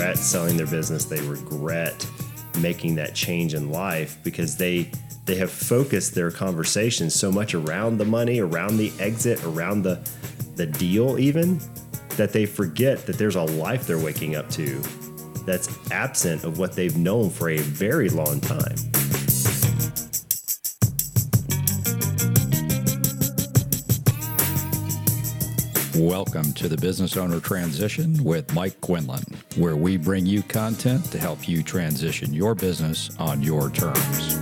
regret selling their business. They regret making that change in life because they they have focused their conversations so much around the money, around the exit, around the the deal even that they forget that there's a life they're waking up to that's absent of what they've known for a very long time. Welcome to the Business Owner Transition with Mike Quinlan, where we bring you content to help you transition your business on your terms.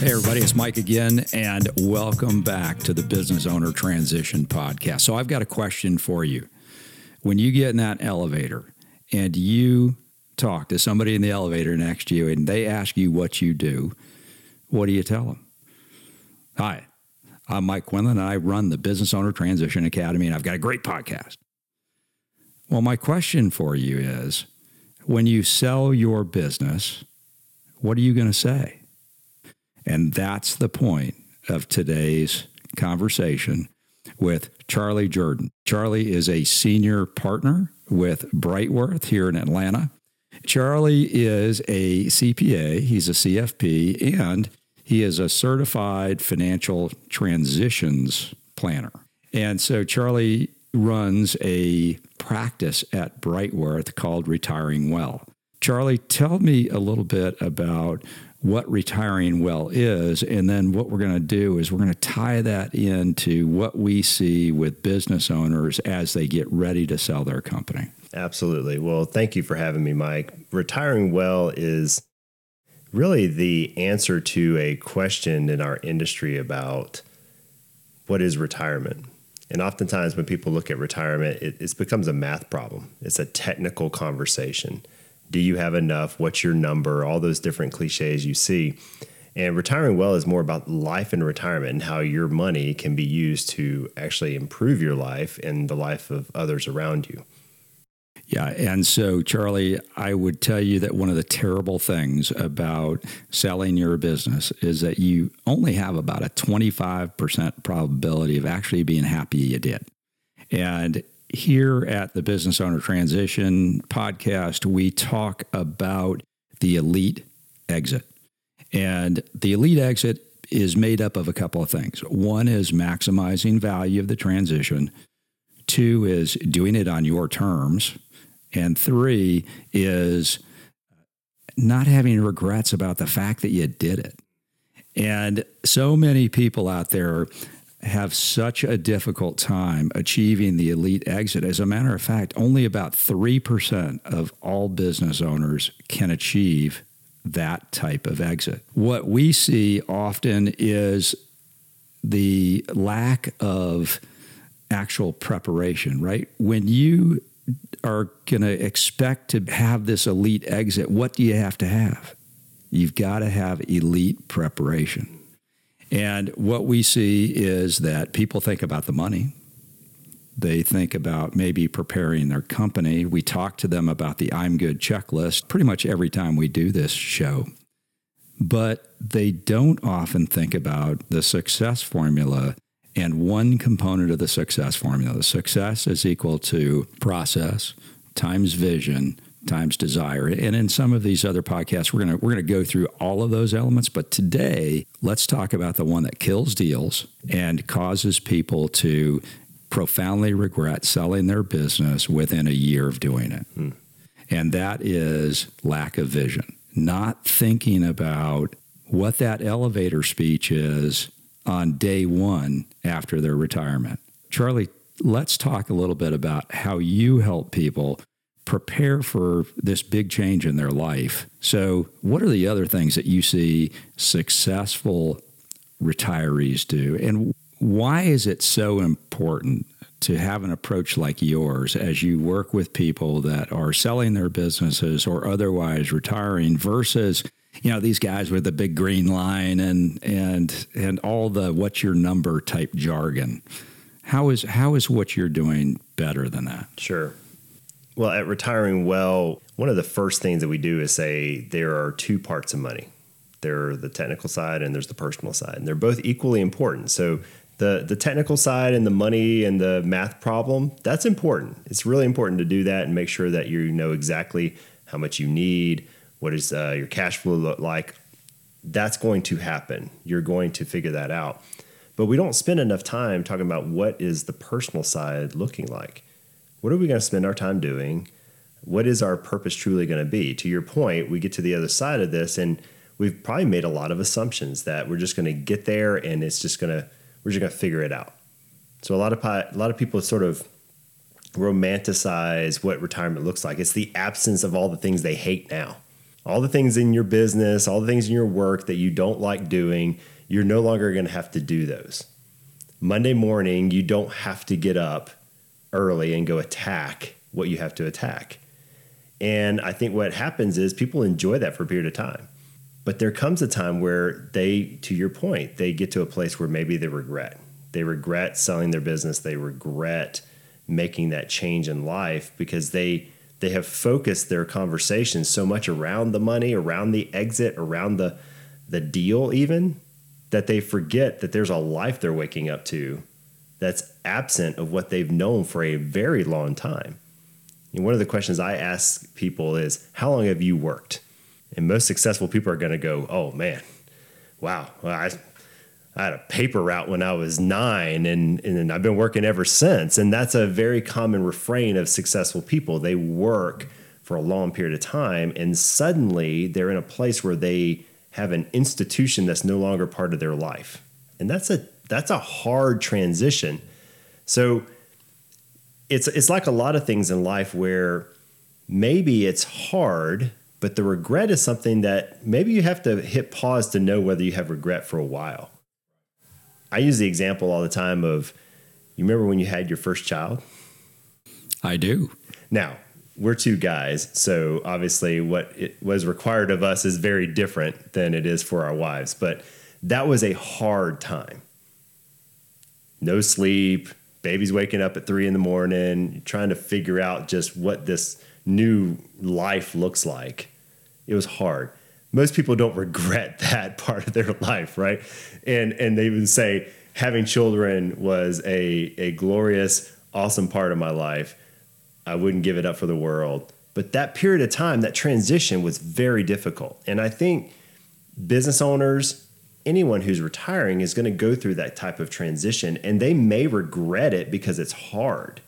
Hey, everybody, it's Mike again, and welcome back to the Business Owner Transition Podcast. So, I've got a question for you. When you get in that elevator and you talk to somebody in the elevator next to you and they ask you what you do, what do you tell them? Hi, I'm Mike Quinlan, and I run the Business Owner Transition Academy, and I've got a great podcast. Well, my question for you is when you sell your business, what are you going to say? And that's the point of today's conversation with Charlie Jordan. Charlie is a senior partner with Brightworth here in Atlanta. Charlie is a CPA, he's a CFP, and he is a certified financial transitions planner. And so Charlie runs a practice at Brightworth called Retiring Well. Charlie, tell me a little bit about what retiring well is. And then what we're going to do is we're going to tie that into what we see with business owners as they get ready to sell their company. Absolutely. Well, thank you for having me, Mike. Retiring well is really the answer to a question in our industry about what is retirement. And oftentimes, when people look at retirement, it, it becomes a math problem. It's a technical conversation. Do you have enough? What's your number? All those different cliches you see. And retiring well is more about life and retirement and how your money can be used to actually improve your life and the life of others around you. Yeah. And so, Charlie, I would tell you that one of the terrible things about selling your business is that you only have about a 25% probability of actually being happy you did. And here at the Business Owner Transition podcast, we talk about the elite exit. And the elite exit is made up of a couple of things. One is maximizing value of the transition. Two is doing it on your terms. And three is not having regrets about the fact that you did it. And so many people out there have such a difficult time achieving the elite exit. As a matter of fact, only about 3% of all business owners can achieve that type of exit. What we see often is the lack of actual preparation, right? When you are going to expect to have this elite exit, what do you have to have? You've got to have elite preparation. And what we see is that people think about the money. They think about maybe preparing their company. We talk to them about the I'm good checklist pretty much every time we do this show. But they don't often think about the success formula and one component of the success formula. The success is equal to process times vision times desire. And in some of these other podcasts, we're gonna we're gonna go through all of those elements. But today, let's talk about the one that kills deals and causes people to profoundly regret selling their business within a year of doing it. Hmm. And that is lack of vision, not thinking about what that elevator speech is on day one after their retirement. Charlie, let's talk a little bit about how you help people prepare for this big change in their life. So, what are the other things that you see successful retirees do? And why is it so important to have an approach like yours as you work with people that are selling their businesses or otherwise retiring versus you know these guys with the big green line and and and all the what's your number type jargon how is how is what you're doing better than that sure well, at Retiring Well, one of the first things that we do is say there are two parts of money. There's the technical side and there's the personal side, and they're both equally important. So The the technical side and the money and the math problem, that's important. It's really important to do that and make sure that you know exactly how much you need, what does uh, your cash flow look like. That's going to happen. You're going to figure that out. But we don't spend enough time talking about what is the personal side looking like. What are we going to spend our time doing? What is our purpose truly going to be? To your point, we get to the other side of this and we've probably made a lot of assumptions that we're just going to get there and it's just going to we're just going to figure it out. So a lot of a lot of people sort of romanticize what retirement looks like. It's the absence of all the things they hate now. All the things in your business, all the things in your work that you don't like doing, you're no longer going to have to do those. Monday morning, you don't have to get up early and go attack what you have to attack. And I think what happens is people enjoy that for a period of time. But there comes a time where they, to your point, they get to a place where maybe they regret. They regret selling their business. They regret making that change in life because they they have focused their conversations so much around the money, around the exit, around the the deal even that they forget that there's a life they're waking up to that's absent of what they've known for a very long time. And one of the questions I ask people is, How long have you worked? And most successful people are going to go, Oh man, wow, well, I, I had a paper route when I was nine and, and I've been working ever since. And that's a very common refrain of successful people. They work for a long period of time and suddenly they're in a place where they have an institution that's no longer part of their life. And that's a that's a hard transition. So it's it's like a lot of things in life where maybe it's hard, but the regret is something that maybe you have to hit pause to know whether you have regret for a while. I use the example all the time of you remember when you had your first child? I do. Now, we're two guys, so obviously what it was required of us is very different than it is for our wives, but that was a hard time. No sleep, baby's waking up at three in the morning, trying to figure out just what this new life looks like. It was hard. Most people don't regret that part of their life, right? And and they would say having children was a a glorious, awesome part of my life I wouldn't give it up for the world. But that period of time, that transition was very difficult. And I think business owners, anyone who's retiring is going to go through that type of transition and they may regret it because it's hard.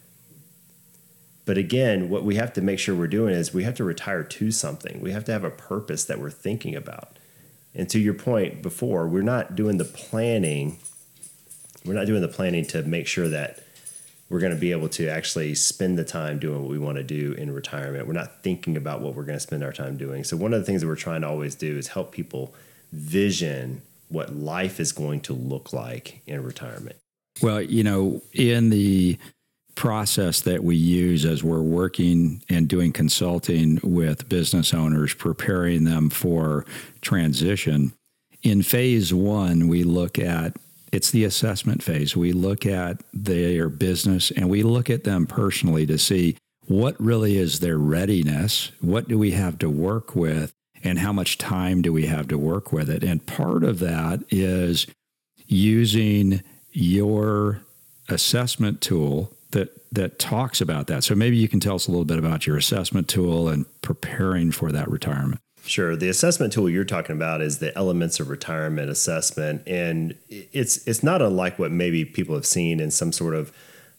But again, what we have to make sure we're doing is we have to retire to something. We have to have a purpose that we're thinking about. And to your point before, we're not doing the planning. We're not doing the planning to make sure that we're going to be able to actually spend the time doing what we want to do in retirement. We're not thinking about what we're going to spend our time doing. So, one of the things that we're trying to always do is help people vision what life is going to look like in retirement. Well, you know, in the process that we use as we're working and doing consulting with business owners, preparing them for transition, in phase one, we look at it's the assessment phase. We look at their business and we look at them personally to see what really is their readiness, what do we have to work with, and how much time do we have to work with it. And part of that is using your assessment tool that that talks about that. So maybe you can tell us a little bit about your assessment tool and preparing for that retirement. Sure. The assessment tool you're talking about is the elements of retirement assessment, and it's it's not unlike what maybe people have seen in some sort of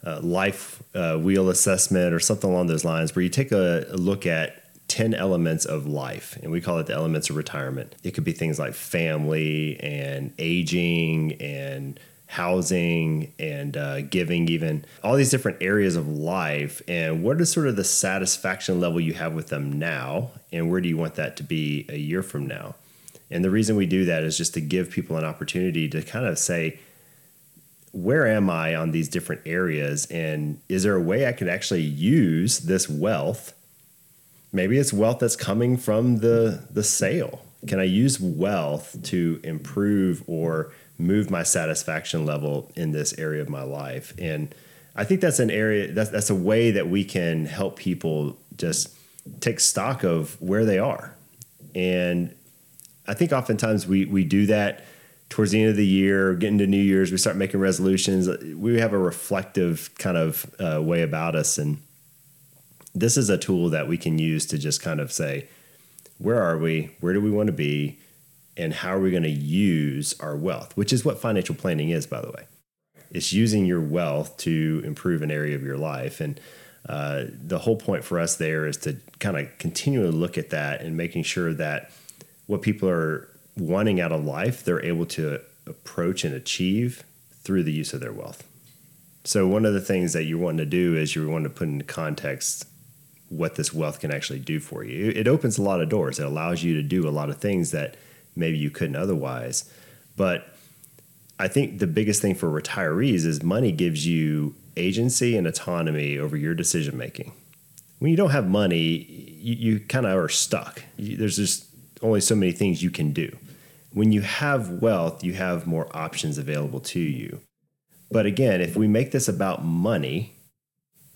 uh, life uh, wheel assessment or something along those lines, where you take a, a look at 10 elements of life, and we call it the elements of retirement. It could be things like family and aging and housing and uh, giving, even all these different areas of life. And what is sort of the satisfaction level you have with them now? And where do you want that to be a year from now? And the reason we do that is just to give people an opportunity to kind of say, where am I on these different areas? And is there a way I could actually use this wealth? Maybe it's wealth that's coming from the, the sale. Can I use wealth to improve or move my satisfaction level in this area of my life. And I think that's an area that's that's a way that we can help people just take stock of where they are. And I think oftentimes we we do that towards the end of the year, getting to New Year's, we start making resolutions. We have a reflective kind of uh, way about us. And this is a tool that we can use to just kind of say, where are we? Where do we want to be? And how are we going to use our wealth? Which is what financial planning is, by the way. It's using your wealth to improve an area of your life. And uh, the whole point for us there is to kind of continually look at that and making sure that what people are wanting out of life, they're able to approach and achieve through the use of their wealth. So, one of the things that you're wanting to do is you want to put into context what this wealth can actually do for you. It opens a lot of doors, it allows you to do a lot of things that maybe you couldn't otherwise. But I think the biggest thing for retirees is money gives you agency and autonomy over your decision making. When you don't have money, you, you kind of are stuck. You, there's just only so many things you can do. When you have wealth, you have more options available to you. But again, if we make this about money,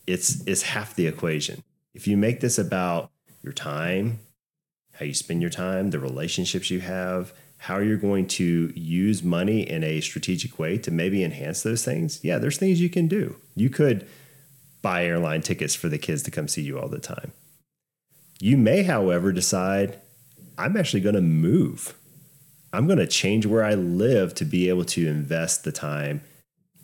it's it's half the equation. If you make this about your time, how you spend your time, the relationships you have, how you're going to use money in a strategic way to maybe enhance those things, yeah, there's things you can do. You could buy airline tickets for the kids to come see you all the time. You may, however, decide I'm actually going to move. I'm going to change where I live to be able to invest the time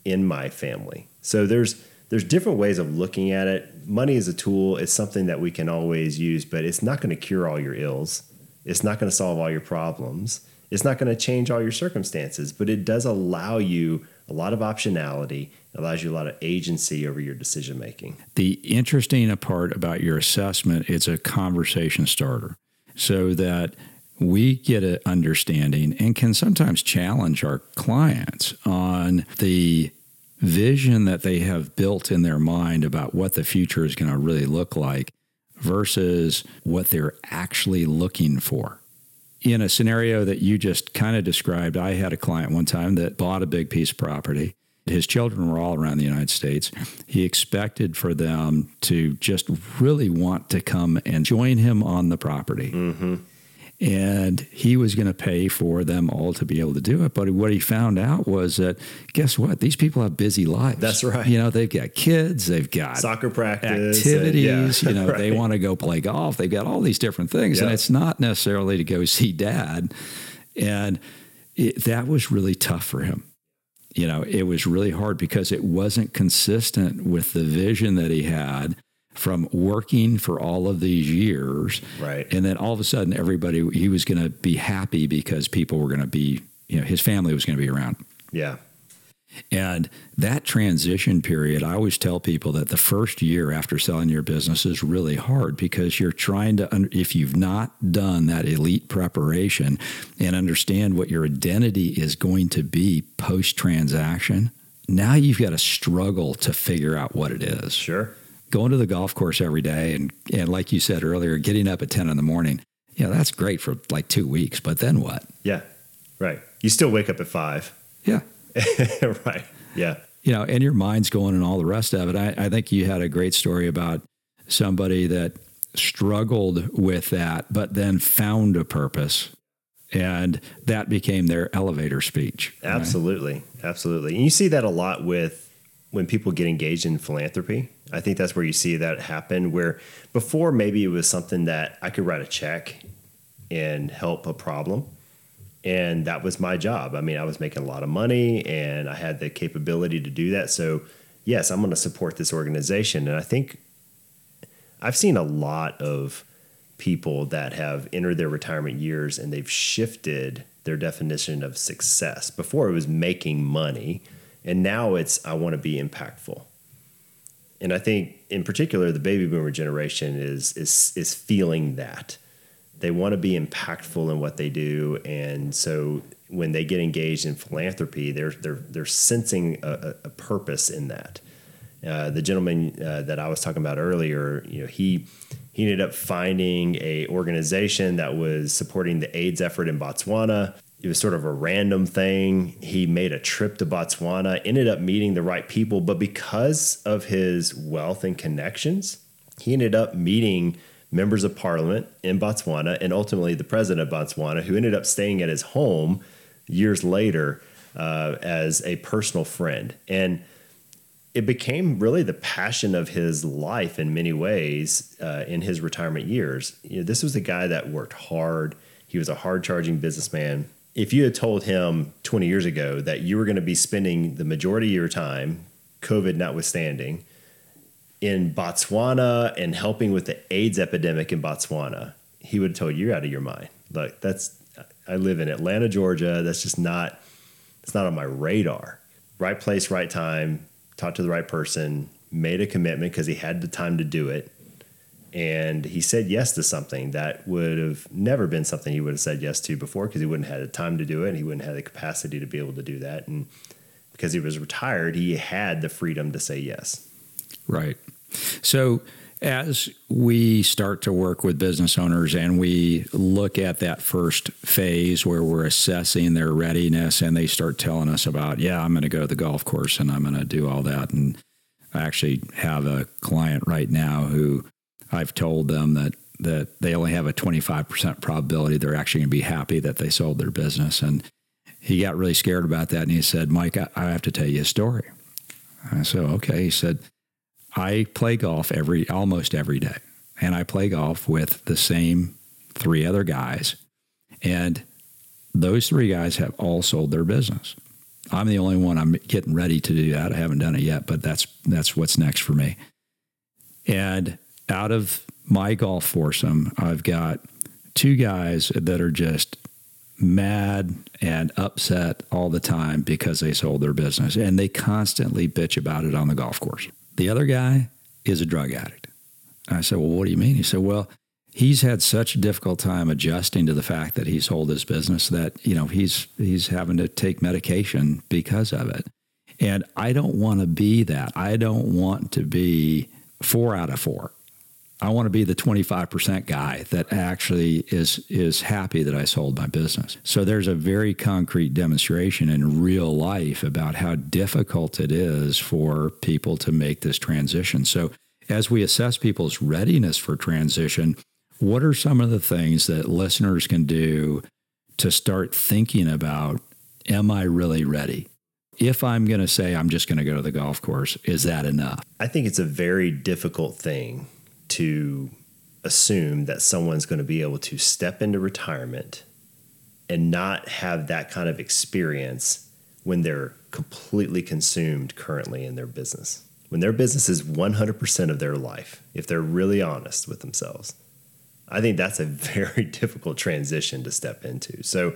in my family. So there's there's different ways of looking at it. Money is a tool. It's something that we can always use, but it's not going to cure all your ills. It's not going to solve all your problems. It's not going to change all your circumstances, but it does allow you a lot of optionality. It allows you a lot of agency over your decision making. The interesting part about your assessment, it's a conversation starter so that we get an understanding and can sometimes challenge our clients on the vision that they have built in their mind about what the future is going to really look like versus what they're actually looking for. In a scenario that you just kind of described, I had a client one time that bought a big piece of property. His children were all around the United States. He expected for them to just really want to come and join him on the property. Mm-hmm and he was going to pay for them all to be able to do it. But what he found out was that guess what? These people have busy lives. That's right. You know, they've got kids, they've got soccer practice, uh, activities. And, yeah, you know, right. they want to go play golf. They've got all these different things, yep. and it's not necessarily to go see dad. And it, that was really tough for him. You know, it was really hard because it wasn't consistent with the vision that he had from working for all of these years. Right. And then all of a sudden, everybody, he was going to be happy because people were going to be, you know, his family was going to be around. Yeah. And that transition period, I always tell people that the first year after selling your business is really hard because you're trying to, if you've not done that elite preparation and understand what your identity is going to be post transaction, now you've got to struggle to figure out what it is. Sure going to the golf course every day and, and like you said earlier, getting up at 10 in the morning, yeah, that's great for like two weeks. But then what? Yeah, right. You still wake up at five. Yeah. right. Yeah. You know, and your mind's going and all the rest of it. I, I think you had a great story about somebody that struggled with that, but then found a purpose. And that became their elevator speech. Absolutely. Right? Absolutely. And you see that a lot with when people get engaged in philanthropy. I think that's where you see that happen. Where before maybe it was something that I could write a check and help a problem. And that was my job. I mean, I was making a lot of money and I had the capability to do that. So, yes, I'm going to support this organization. And I think I've seen a lot of people that have entered their retirement years and they've shifted their definition of success. Before it was making money and now it's, I want to be impactful. And I think, in particular, the baby boomer generation is, is, is feeling that. They want to be impactful in what they do. And so when they get engaged in philanthropy, they're, they're, they're sensing a, a purpose in that. Uh, the gentleman uh, that I was talking about earlier, you know, he he ended up finding a organization that was supporting the AIDS effort in Botswana it was sort of a random thing. He made a trip to Botswana, ended up meeting the right people, but because of his wealth and connections, he ended up meeting members of parliament in Botswana and ultimately the president of Botswana, who ended up staying at his home years later uh, as a personal friend. And it became really the passion of his life in many ways uh, in his retirement years. You know, this was a guy that worked hard. He was a hard charging businessman. If you had told him 20 years ago that you were going to be spending the majority of your time, COVID notwithstanding, in Botswana and helping with the AIDS epidemic in Botswana, he would have told you, you're out of your mind. Like that's I live in Atlanta, Georgia. That's just not it's not on my radar. Right place, right time, talked to the right person, made a commitment because he had the time to do it. And he said yes to something that would have never been something he would have said yes to before because he wouldn't have had the time to do it and he wouldn't have the capacity to be able to do that. And because he was retired, he had the freedom to say yes. Right. So as we start to work with business owners and we look at that first phase where we're assessing their readiness and they start telling us about, yeah, I'm going to go to the golf course and I'm going to do all that. And I actually have a client right now who I've told them that that they only have a 25% probability they're actually going to be happy that they sold their business. And he got really scared about that. And he said, Mike, I, I have to tell you a story. I said, okay. He said, I play golf every almost every day, and I play golf with the same three other guys, and those three guys have all sold their business. I'm the only one. I'm getting ready to do that. I haven't done it yet, but that's that's what's next for me. And out of my golf foursome, I've got two guys that are just mad and upset all the time because they sold their business and they constantly bitch about it on the golf course. The other guy is a drug addict. I said, Well, what do you mean? He said, Well, he's had such a difficult time adjusting to the fact that he sold his business that, you know, he's he's having to take medication because of it. And I don't want to be that. I don't want to be four out of four. I want to be the 25% guy that actually is is happy that I sold my business. So there's a very concrete demonstration in real life about how difficult it is for people to make this transition. So as we assess people's readiness for transition, what are some of the things that listeners can do to start thinking about am I really ready? If I'm going to say I'm just going to go to the golf course, is that enough? I think it's a very difficult thing to assume that someone's going to be able to step into retirement and not have that kind of experience when they're completely consumed currently in their business. When their business is 100% of their life, if they're really honest with themselves. I think that's a very difficult transition to step into. So,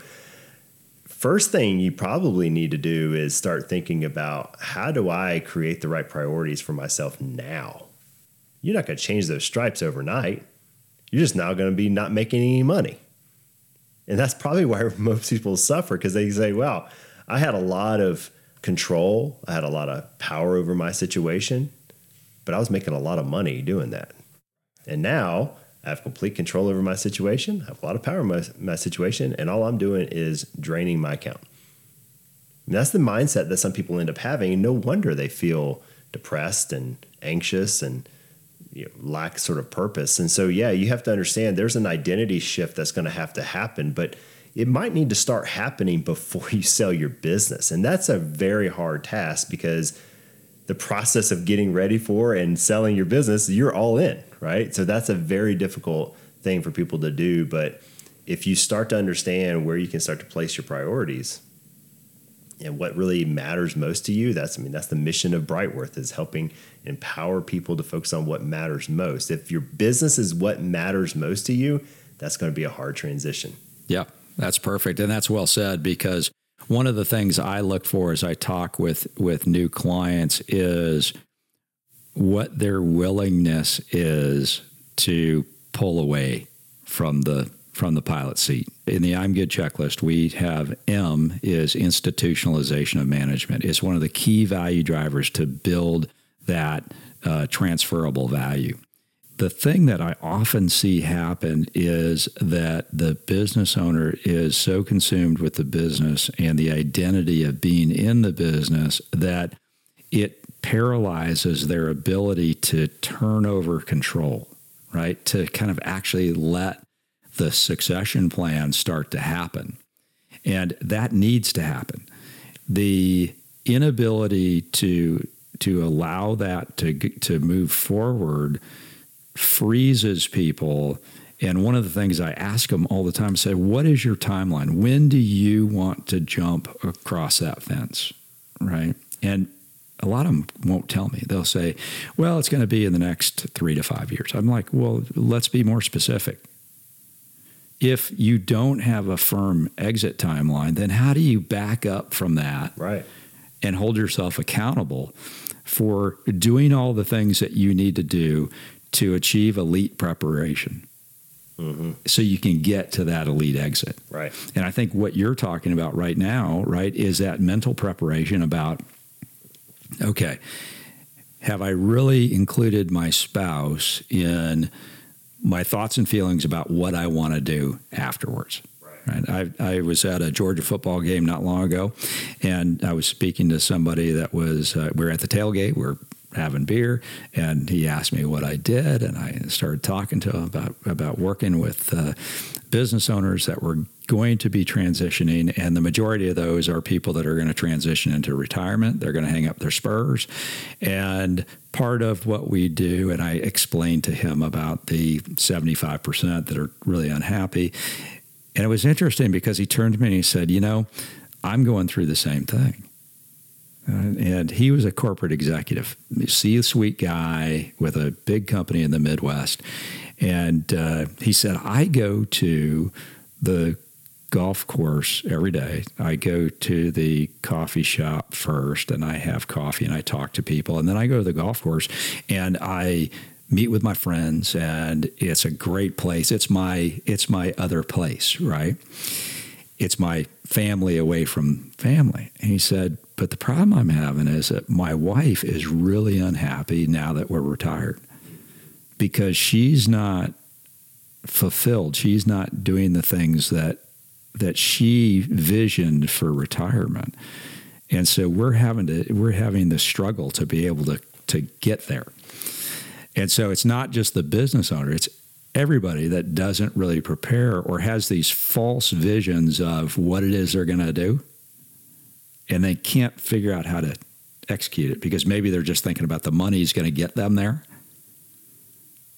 first thing you probably need to do is start thinking about how do I create the right priorities for myself now? You're not going to change those stripes overnight. You're just now going to be not making any money. And that's probably why most people suffer because they say, well, I had a lot of control, I had a lot of power over my situation, but I was making a lot of money doing that. And now I have complete control over my situation, I have a lot of power in my, my situation, and all I'm doing is draining my account. And that's the mindset that some people end up having. And no wonder they feel depressed and anxious and you know, lack sort of purpose. And so, yeah, you have to understand there's an identity shift that's going to have to happen, but it might need to start happening before you sell your business. And that's a very hard task because the process of getting ready for and selling your business, you're all in, right? So that's a very difficult thing for people to do. But if you start to understand where you can start to place your priorities, and what really matters most to you that's i mean that's the mission of brightworth is helping empower people to focus on what matters most if your business is what matters most to you that's going to be a hard transition yeah that's perfect and that's well said because one of the things i look for as i talk with with new clients is what their willingness is to pull away from the from the pilot seat. In the I'm Good checklist, we have M is institutionalization of management. It's one of the key value drivers to build that uh, transferable value. The thing that I often see happen is that the business owner is so consumed with the business and the identity of being in the business that it paralyzes their ability to turn over control, right? To kind of actually let the succession plan start to happen. And that needs to happen. The inability to to allow that to to move forward freezes people. And one of the things I ask them all the time, I say, "What is your timeline? When do you want to jump across that fence?" Right? And a lot of them won't tell me. They'll say, "Well, it's going to be in the next three to five years." I'm like, "Well, let's be more specific." If you don't have a firm exit timeline, then how do you back up from that? Right. And hold yourself accountable for doing all the things that you need to do to achieve elite preparation. Mm-hmm. So you can get to that elite exit. Right. And I think what you're talking about right now, right, is that mental preparation about okay, have I really included my spouse in my thoughts and feelings about what I want to do afterwards? Right. I, I was at a Georgia football game not long ago, and I was speaking to somebody that was, uh, we are at the tailgate, we are having beer, and he asked me what I did, and I started talking to him about, about working with uh, business owners that were going to be transitioning, and the majority of those are people that are going to transition into retirement. They're going to hang up their spurs. And part of what we do, and I explained to him about the 75% that are really unhappy. And it was interesting because he turned to me and he said, You know, I'm going through the same thing. And he was a corporate executive, C suite guy with a big company in the Midwest. And uh, he said, I go to the golf course every day. I go to the coffee shop first and I have coffee and I talk to people. And then I go to the golf course and I meet with my friends and it's a great place. It's my it's my other place, right? It's my family away from family. And he said, but the problem I'm having is that my wife is really unhappy now that we're retired because she's not fulfilled. She's not doing the things that that she visioned for retirement. And so we're having to we're having the struggle to be able to to get there. And so it's not just the business owner, it's everybody that doesn't really prepare or has these false visions of what it is they're going to do and they can't figure out how to execute it because maybe they're just thinking about the money is going to get them there.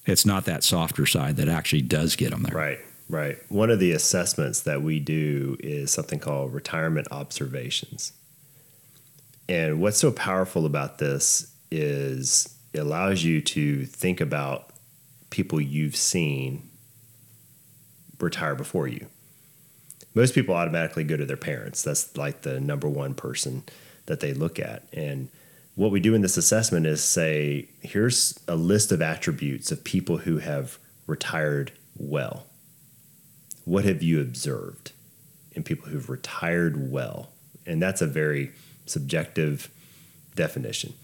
It's not that softer side that actually does get them there. Right. Right. One of the assessments that we do is something called retirement observations. And what's so powerful about this is it allows you to think about people you've seen retire before you. Most people automatically go to their parents. That's like the number one person that they look at. And what we do in this assessment is say, here's a list of attributes of people who have retired well what have you observed in people who've retired well? And that's a very subjective definition.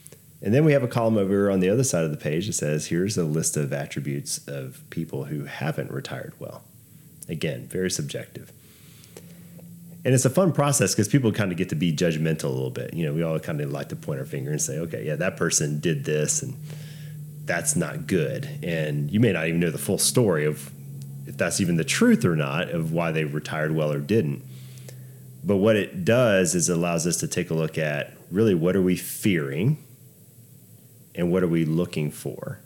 And then we have a column over on the other side of the page that says, here's a list of attributes of people who haven't retired well. Again, very subjective. And it's a fun process because people kind of get to be judgmental a little bit. You know, we all kind of like to point our finger and say, okay, yeah, that person did this and that's not good. And you may not even know the full story of if that's even the truth or not of why they retired well or didn't. But what it does is it allows us to take a look at really what are we fearing and what are we looking for?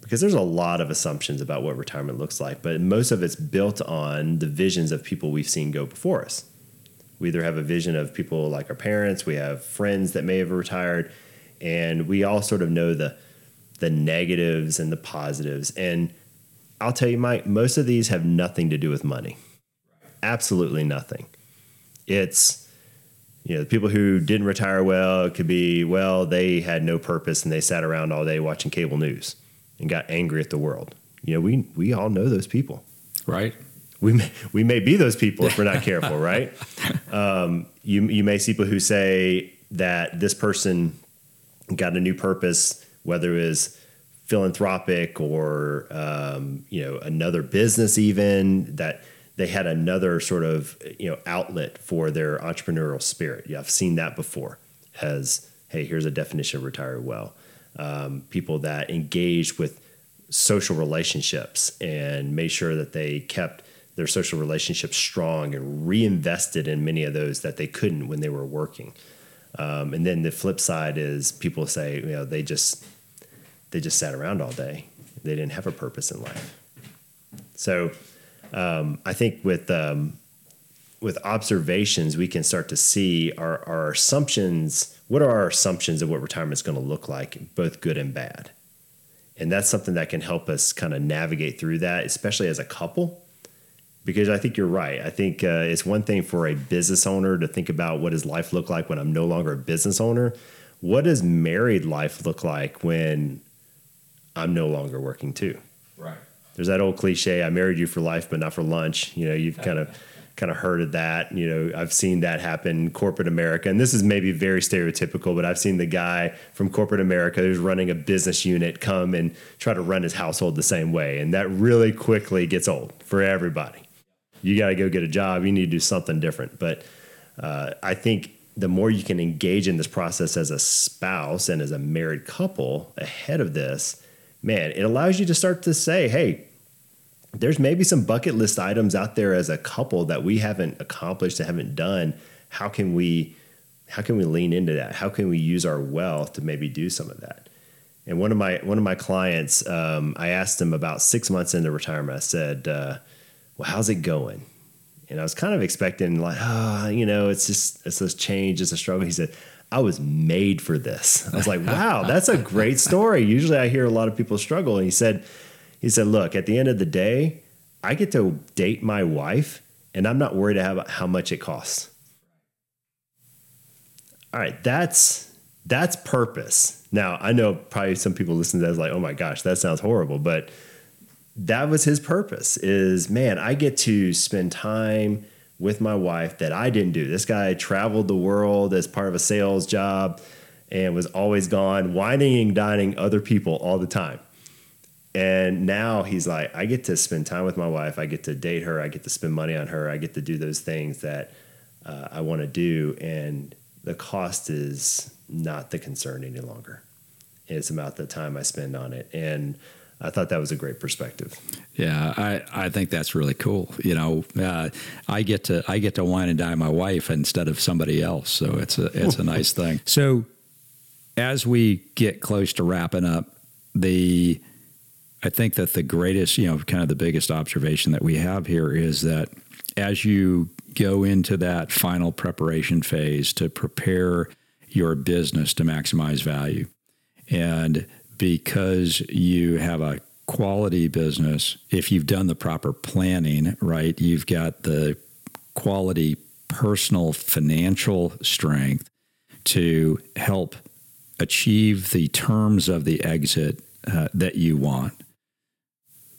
Because there's a lot of assumptions about what retirement looks like, but most of it's built on the visions of people we've seen go before us. We either have a vision of people like our parents, we have friends that may have retired, and we all sort of know the the negatives and the positives. And I'll tell you, Mike, most of these have nothing to do with money. Absolutely nothing. It's, you know, the people who didn't retire well, it could be, well, they had no purpose and they sat around all day watching cable news and got angry at the world. You know, we, we all know those people. Right. We may, we may be those people if we're not careful, right? Um, you, you may see people who say that this person got a new purpose, whether it was philanthropic or um, you know another business even that they had another sort of you know outlet for their entrepreneurial spirit. Yeah, I've seen that before. As hey, here's a definition of retire well. Um, people that engaged with social relationships and made sure that they kept their social relationships strong and reinvested in many of those that they couldn't when they were working. Um, and then the flip side is people say, you know, they just they just sat around all day. They didn't have a purpose in life. So um, I think with um, with observations, we can start to see our, our assumptions. What are our assumptions of what retirement is going to look like, both good and bad? And that's something that can help us kind of navigate through that, especially as a couple. Because I think you're right. I think uh, it's one thing for a business owner to think about what does life look like when I'm no longer a business owner. What does married life look like when I'm no longer working too? Right. There's that old cliche: "I married you for life, but not for lunch." You know, you've kind of kind of heard of that. You know, I've seen that happen in corporate America. And this is maybe very stereotypical, but I've seen the guy from corporate America who's running a business unit come and try to run his household the same way. And that really quickly gets old for everybody. You got to go get a job. You need to do something different. But uh, I think the more you can engage in this process as a spouse and as a married couple ahead of this, man, it allows you to start to say, hey, there's maybe some bucket list items out there as a couple that we haven't accomplished, that haven't done. How can we how can we lean into that? How can we use our wealth to maybe do some of that? And one of my one of my clients, um, I asked him about six months into retirement. I said, uh, "Well, how's it going?" And I was kind of expecting like, oh, you know, it's just it's a change, it's a struggle. He said, "I was made for this." I was like, "Wow, that's a great story." Usually, I hear a lot of people struggle. And he said, he said, Look, at the end of the day, I get to date my wife and I'm not worried about how much it costs. All right, that's that's purpose. Now, I know probably some people listen to that like, oh my gosh, that sounds horrible. But that was his purpose is man, I get to spend time with my wife that I didn't do. This guy traveled the world as part of a sales job and was always gone, wining and dining other people all the time. And now he's like, I get to spend time with my wife. I get to date her. I get to spend money on her. I get to do those things that uh, I want to do. And the cost is not the concern any longer. It's about the time I spend on it. And I thought that was a great perspective. Yeah, I, I think that's really cool. You know, uh, I get to I get to wine and dine my wife instead of somebody else, so it's a it's a nice thing. So, as we get close to wrapping up, the I think that the greatest, you know, kind of the biggest observation that we have here is that as you go into that final preparation phase to prepare your business to maximize value, and because you have a quality business, if you've done the proper planning, right, you've got the quality personal financial strength to help achieve the terms of the exit uh, that you want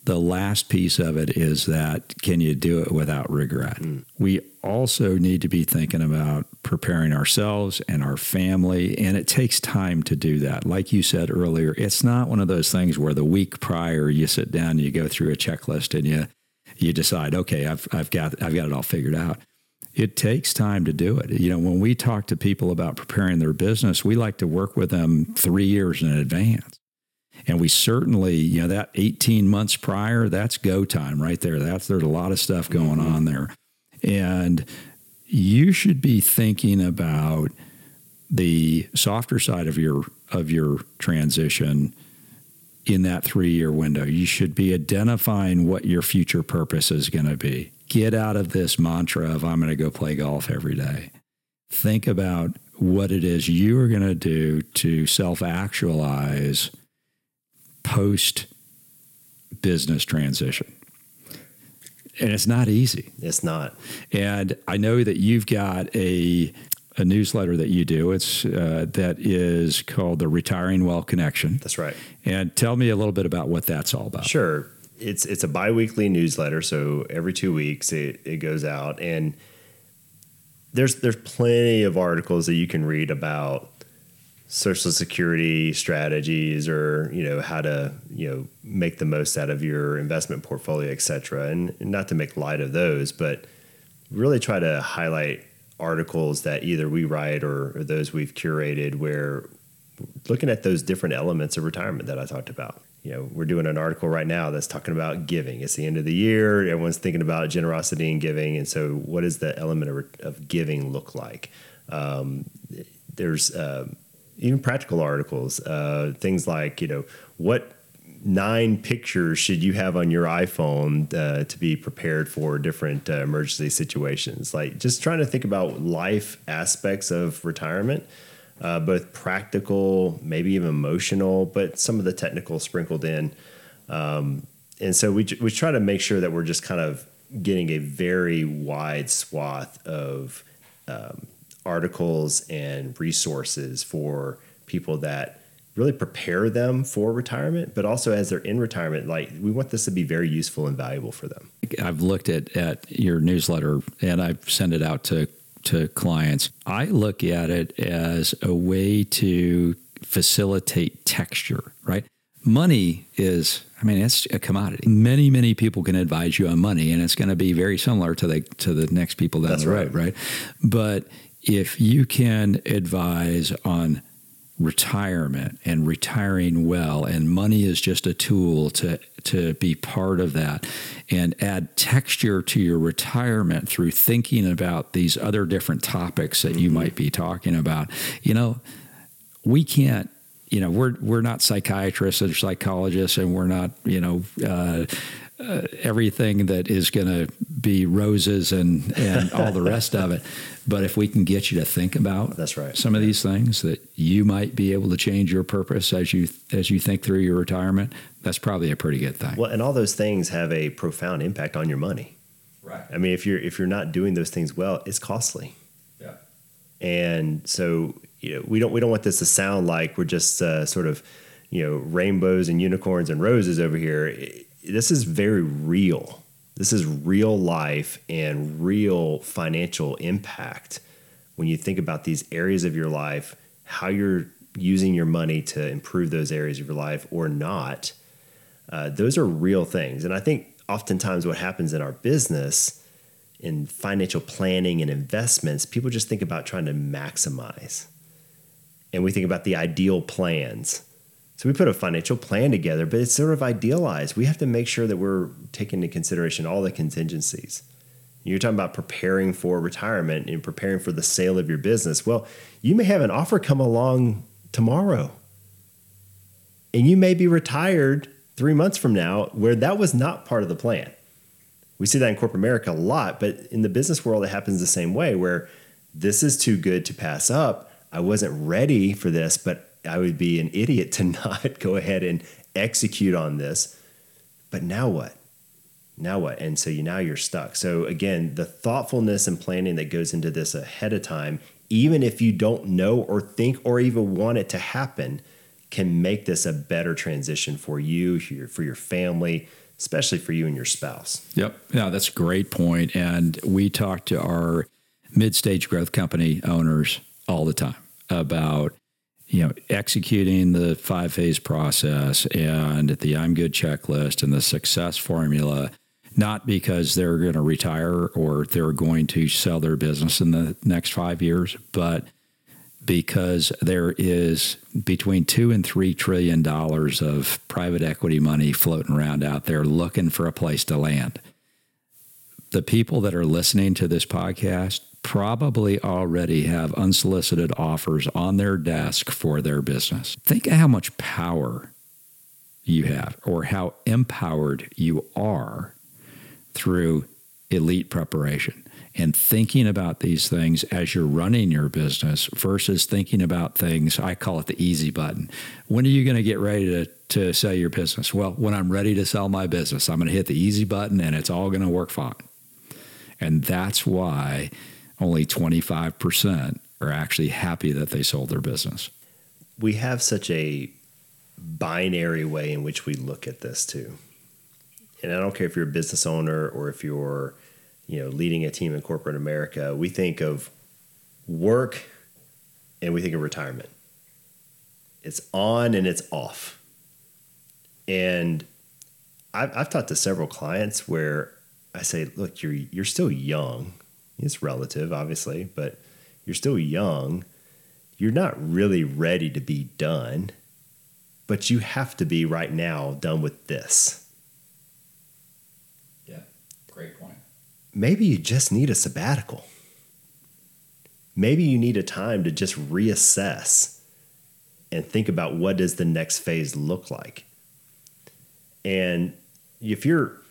the last piece of it is that can you do it without regret? Mm. We also need to be thinking about preparing ourselves and our family, and it takes time to do that. Like you said earlier, it's not one of those things where the week prior you sit down, you go through a checklist, and you you decide, okay, I've I've got I've got it all figured out. It takes time to do it. You know, when we talk to people about preparing their business, we like to work with them three years in advance and we certainly, you know, that 18 months prior, that's go time right there. That's there's a lot of stuff going mm-hmm. on there. And you should be thinking about the softer side of your of your transition in that 3-year window. You should be identifying what your future purpose is going to be. Get out of this mantra of I'm going to go play golf every day. Think about what it is you are going to do to self-actualize post business transition. And it's not easy. It's not. And I know that you've got a a newsletter that you do. It's uh, that is called the Retiring Well Connection. That's right. And tell me a little bit about what that's all about. Sure. It's it's a biweekly newsletter, so every two weeks it, it goes out, and there's there's plenty of articles that you can read about social security strategies or you know how to you know make the most out of your investment portfolio et cetera and not to make light of those but really try to highlight articles that either we write or, or those we've curated where looking at those different elements of retirement that i talked about you know, we're doing an article right now that's talking about giving. It's the end of the year. Everyone's thinking about generosity and giving. And so, what does the element of, of giving look like? Um, there's uh, even practical articles, uh, things like, you know, what nine pictures should you have on your iPhone uh, to be prepared for different uh, emergency situations? Like just trying to think about life aspects of retirement uh, both practical, maybe even emotional, but some of the technical sprinkled in. Um, and so we, we try to make sure that we're just kind of getting a very wide swath of um, articles and resources for people that really prepare them for retirement, but also as they're in retirement, like we want this to be very useful and valuable for them. I've looked at, at your newsletter and I've sent it out to to clients. I look at it as a way to facilitate texture, right? Money is, I mean, it's a commodity. Many, many people can advise you on money, and it's going to be very similar to the to the next people down That's the road, right. right? But if you can advise on retirement and retiring well and money is just a tool to to be part of that and add texture to your retirement through thinking about these other different topics that mm-hmm. you might be talking about you know we can't you know we're we're not psychiatrists or psychologists and we're not you know uh, uh, everything that is going to be roses and and all the rest of it. But if we can get you to think about that's right. some of these things that you might be able to change your purpose as you as you think through your retirement that's probably a pretty good thing. Well and all those things have a profound impact on your money. Right. I mean if you're if you're not doing those things well it's costly. Yeah. And so you know we don't we don't want this to sound like we're just uh, sort of you know rainbows and unicorns and roses over here. This is very real. This is real life and real financial impact when you think about these areas of your life, how you're using your money to improve those areas of your life or not. Uh, those are real things. And I think oftentimes what happens in our business, in financial planning and investments, people just think about trying to maximize. And we think about the ideal plans so we put a financial plan together, but it's sort of idealized. We have to make sure that we're taking into consideration all the contingencies. You're talking about preparing for retirement and preparing for the sale of your business. Well, you may have an offer come along tomorrow. And you may be retired three months from now where that was not part of the plan. We see that in corporate America a lot, but in the business world, it happens the same way where this is too good to pass up. I wasn't ready for this, but I would be an idiot to not go ahead and execute on this. But now what? Now what? And so you now you're stuck. So again, the thoughtfulness and planning that goes into this ahead of time, even if you don't know or think or even want it to happen, can make this a better transition for you, for your family, especially for you and your spouse. Yep. Yeah, that's a great point. And we talk to our mid-stage growth company owners all the time about you know, executing the five phase process and the I'm good checklist and the success formula, not because they're going to retire or they're going to sell their business in the next five years, but because there is between two and three trillion dollars of private equity money floating around out there looking for a place to land. The people that are listening to this podcast probably already have unsolicited offers on their desk for their business. Think of how much power you have or how empowered you are through elite preparation and thinking about these things as you're running your business versus thinking about things I call it the easy button. When are you going to get ready to to sell your business? Well, when I'm ready to sell my business, I'm going to hit the easy button and it's all going to work fine. And that's why only 25% are actually happy that they sold their business. We have such a binary way in which we look at this too. And I don't care if you're a business owner or if you're, you know, leading a team in corporate America, we think of work and we think of retirement. It's on and it's off. And I've, I've talked to several clients where I say, look, you're you're still young it's relative, obviously, but you're still young. You're not really ready to be done. but you have to be right now done with this. Yeah, great point. Maybe you just need a sabbatical. Maybe you need a time to just reassess and think about what does the next phase look like. And if you're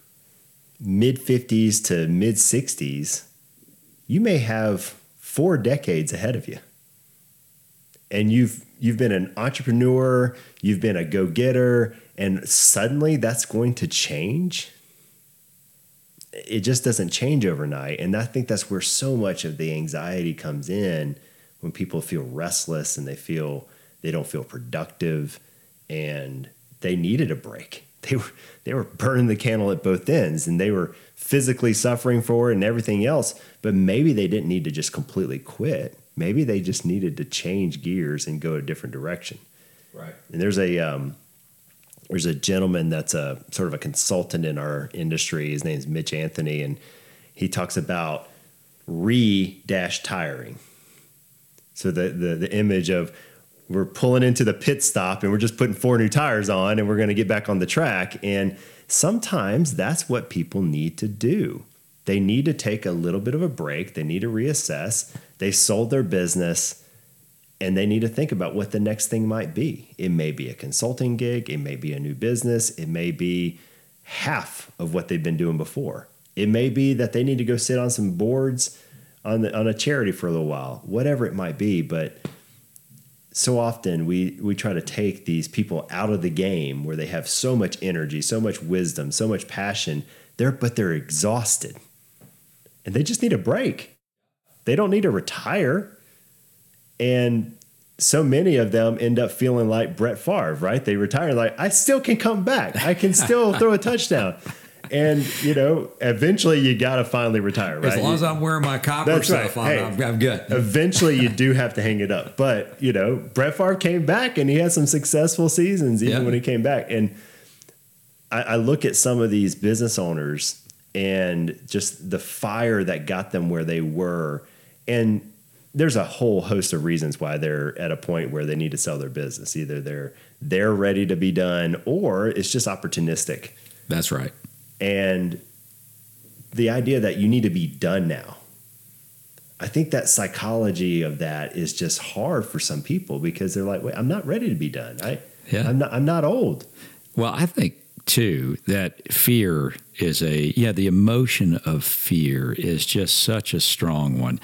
mid 50s to mid 60s, you may have four decades ahead of you. And you've you've been an entrepreneur, you've been a go-getter, and suddenly that's going to change. It just doesn't change overnight. And I think that's where so much of the anxiety comes in when people feel restless and they feel they don't feel productive and they needed a break. They were they were burning the candle at both ends and they were physically suffering for it and everything else, but maybe they didn't need to just completely quit maybe they just needed to change gears and go a different direction. Right. And there's a um, there's a gentleman that's a sort of a consultant in our industry. His name's Mitch Anthony, and he talks about re dash tiring. So the, the the image of we're pulling into the pit stop and we're just putting four new tires on and we're going to get back on the track. And sometimes that's what people need to do. They need to take a little bit of a break. They need to reassess. They sold their business and they need to think about what the next thing might be. It may be a consulting gig, it may be a new business, it may be half of what they've been doing before. It may be that they need to go sit on some boards on the, on a charity for a little while, whatever it might be, but so often we we try to take these people out of the game where they have so much energy, so much wisdom, so much passion, they're but they're exhausted and they just need a break. They don't need to retire. And so many of them end up feeling like Brett Favre, right? They retire like, I still can come back. I can still throw a touchdown. And, you know, eventually you got to finally retire, right? As long as I'm wearing my copper That's stuff, right. I'm, hey, I'm, good. eventually you do have to hang it up. But, you know, Brett Favre came back and he had some successful seasons even yeah. when he came back. And I, I look at some of these business owners and just the fire that got them where they were. And there's a whole host of reasons why they're at a point where they need to sell their business. Either they're they're ready to be done or it's just opportunistic. That's right. And the idea that you need to be done now. I think that psychology of that is just hard for some people because they're like, "Wait, I'm not ready to be done. I yeah. I'm not I'm not old." Well, I think too that fear is a yeah the emotion of fear is just such a strong one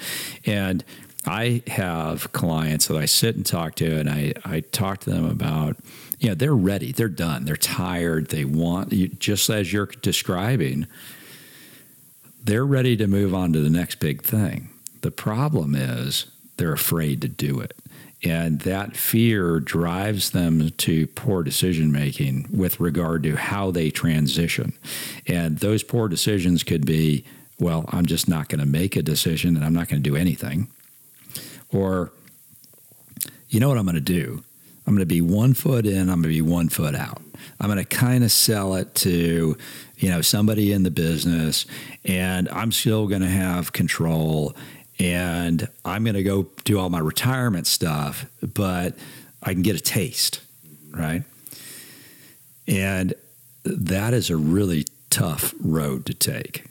and i have clients that i sit and talk to and i, I talk to them about yeah they're ready they're done they're tired they want just as you're describing they're ready to move on to the next big thing the problem is they're afraid to do it and that fear drives them to poor decision making with regard to how they transition. And those poor decisions could be, well, I'm just not going to make a decision and I'm not going to do anything. Or, you know what I'm going to do? I'm going to be one foot in, I'm going to be one foot out. I'm going to kind of sell it to, you know, somebody in the business and I'm still going to have control and I'm going to go do all my retirement stuff, but I can get a taste, right? And that is a really tough road to take.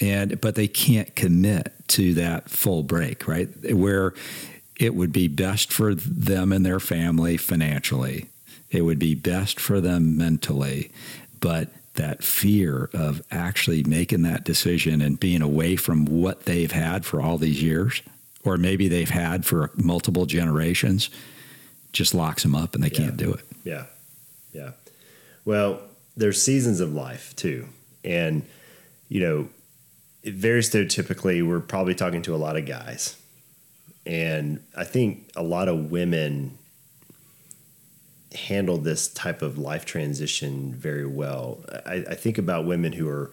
And but they can't commit to that full break, right? Where it would be best for them and their family financially. It would be best for them mentally, but that fear of actually making that decision and being away from what they've had for all these years, or maybe they've had for multiple generations, just locks them up and they yeah. can't do it. Yeah. Yeah. Well, there's seasons of life too. And, you know, very stereotypically, we're probably talking to a lot of guys. And I think a lot of women handle this type of life transition very well. I, I, think about women who are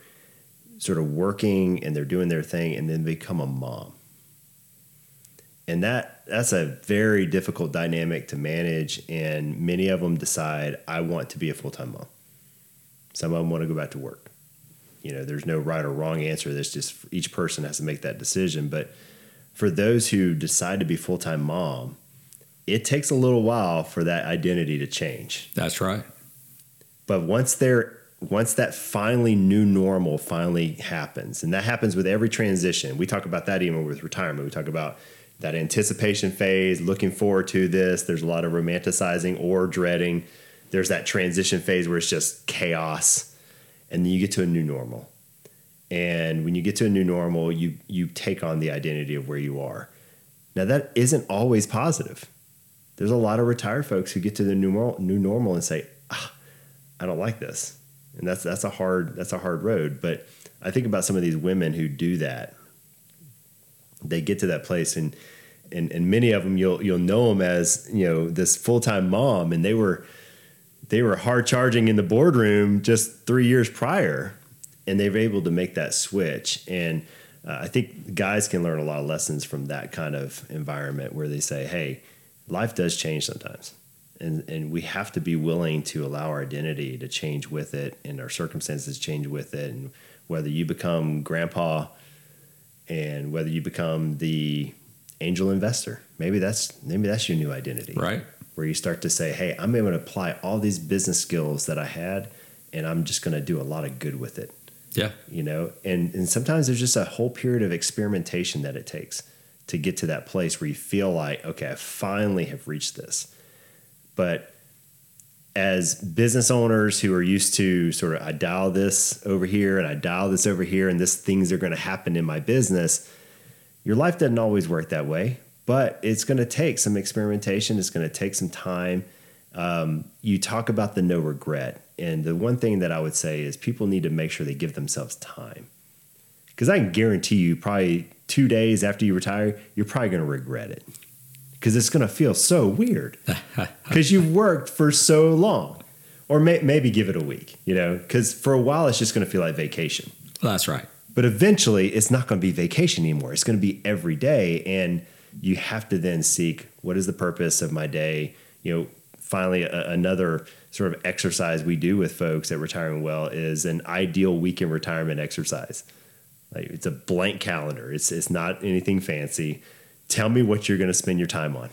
sort of working and they're doing their thing and then become a mom. And that that's a very difficult dynamic to manage and many of them decide I want to be a full-time mom. Some of them want to go back to work. You know, there's no right or wrong answer. There's just each person has to make that decision, but for those who decide to be full-time mom, it takes a little while for that identity to change. That's right. But once they're once that finally new normal finally happens, and that happens with every transition, we talk about that even with retirement. We talk about that anticipation phase, looking forward to this. There's a lot of romanticizing or dreading. There's that transition phase where it's just chaos, and then you get to a new normal. And when you get to a new normal, you you take on the identity of where you are. Now that isn't always positive. There's a lot of retired folks who get to the new normal, new normal and say, ah, "I don't like this," and that's that's a hard that's a hard road. But I think about some of these women who do that. They get to that place, and and and many of them you'll you'll know them as you know this full time mom, and they were they were hard charging in the boardroom just three years prior, and they were able to make that switch and. Uh, I think guys can learn a lot of lessons from that kind of environment where they say, "Hey, life does change sometimes." And, and we have to be willing to allow our identity to change with it and our circumstances change with it and whether you become grandpa and whether you become the angel investor maybe that's maybe that's your new identity Right. where you start to say hey i'm able to apply all these business skills that i had and i'm just going to do a lot of good with it Yeah. you know and and sometimes there's just a whole period of experimentation that it takes to get to that place where you feel like okay i finally have reached this. But as business owners who are used to sort of i dial this over here and i dial this over here and this things are going to happen in my business your life doesn't always work that way but it's going to take some experimentation it's going to take some time. Um, you talk about the no regret and the one thing that i would say is people need to make sure they give themselves time. Because i can guarantee you probably two days after you retire you're probably going to regret it. Because it's going to feel so weird. Because you've worked for so long. Or may, maybe give it a week you know? Because for a while it's just going to feel like vacation. That's right. but eventually it's not going to be vacation anymore. It's going to be every day. And you have to then seek what is the purpose of my day? You know finally a, another sort of exercise we do with folks at retiring well is an ideal weekend retirement exercise. Like it's a blank calendar. It's it's not anything fancy. Tell me what you're going to spend your time on.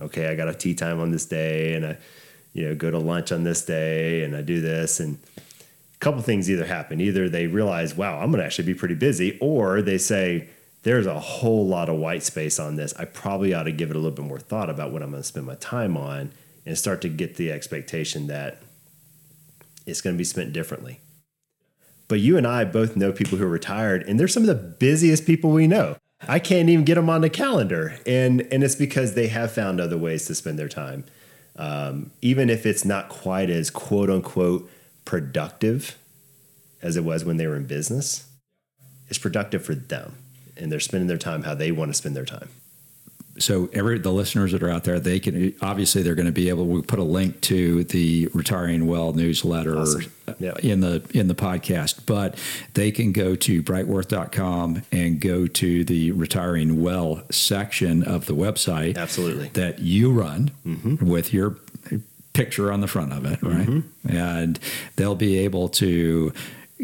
Okay i got a tee time on this day and i you know go to lunch on this day and i do this and a couple things either happen. Either they realize wow i'm going to actually be pretty busy or they say there's a whole lot of white space on this. I probably ought to give it a little bit more thought about what i'm going to spend my time on and start to get the expectation that it's going to be spent differently but you and i both know people who are retired and they're some of the busiest people we know i can't even get them on the calendar and and it's because they have found other ways to spend their time um, even if it's not quite as quote unquote productive as it was when they were in business, it's productive for them. And they're spending their time how they want to spend their time. So every the listeners that are out there, they can obviously they're going to be able. We put a link to the Retiring Well newsletter Awesome. Yeah. in the in the podcast, but they can go to brightworth.com and go to the Retiring Well section of the website Absolutely. that you run mm-hmm. with your picture on the front of it, right? Mm-hmm. And they'll be able to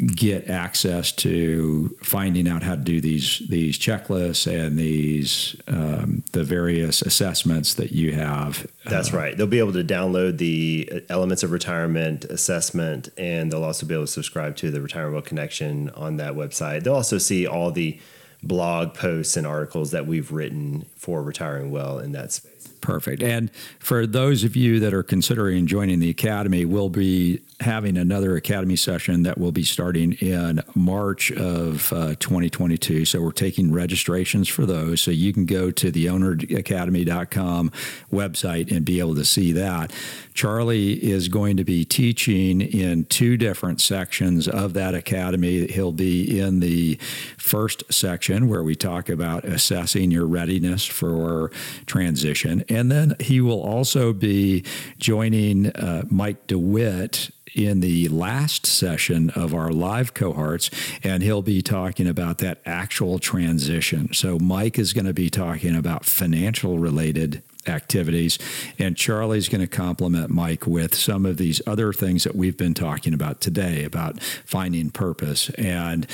get access to finding out how to do these these checklists and these um, the various assessments that you have. That's right. They'll be able to download the elements of retirement assessment, and they'll also be able to subscribe to the Retirement Well Connection on that website. They'll also see all the blog posts and articles that we've written for retiring well in that space. Perfect. And for those of you that are considering joining the Academy, we'll be having another Academy session that will be starting in March of uh, 2022. So we're taking registrations for those. So you can go to the owneracademy.com website and be able to see that. Charlie is going to be teaching in two different sections of that academy. He'll be in the first section where we talk about assessing your readiness for transition. And then he will also be joining uh, Mike DeWitt in the last session of our live cohorts, and he'll be talking about that actual transition. So, Mike is going to be talking about financial related activities, and Charlie's going to complement Mike with some of these other things that we've been talking about today about finding purpose and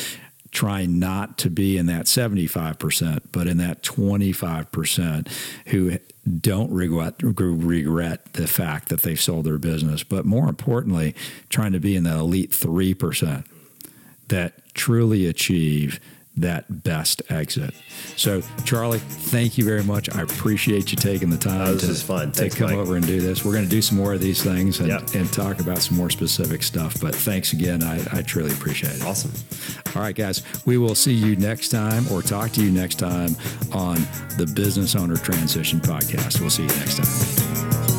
trying not to be in that 75%, but in that 25% who don't regret regret the fact that they've sold their business, but more importantly, trying to be in the elite three percent that truly achieve that best exit. So, Charlie, thank you very much. I appreciate you taking the time oh, to, to Thanks, come Mike. over and do this. We're going to do some more of these things and, Yep. and talk about some more specific stuff. But thanks again. I, I truly appreciate it. Awesome. All right, guys, we will see you next time or talk to you next time on the Business Owner Transition Podcast. We'll see you next time.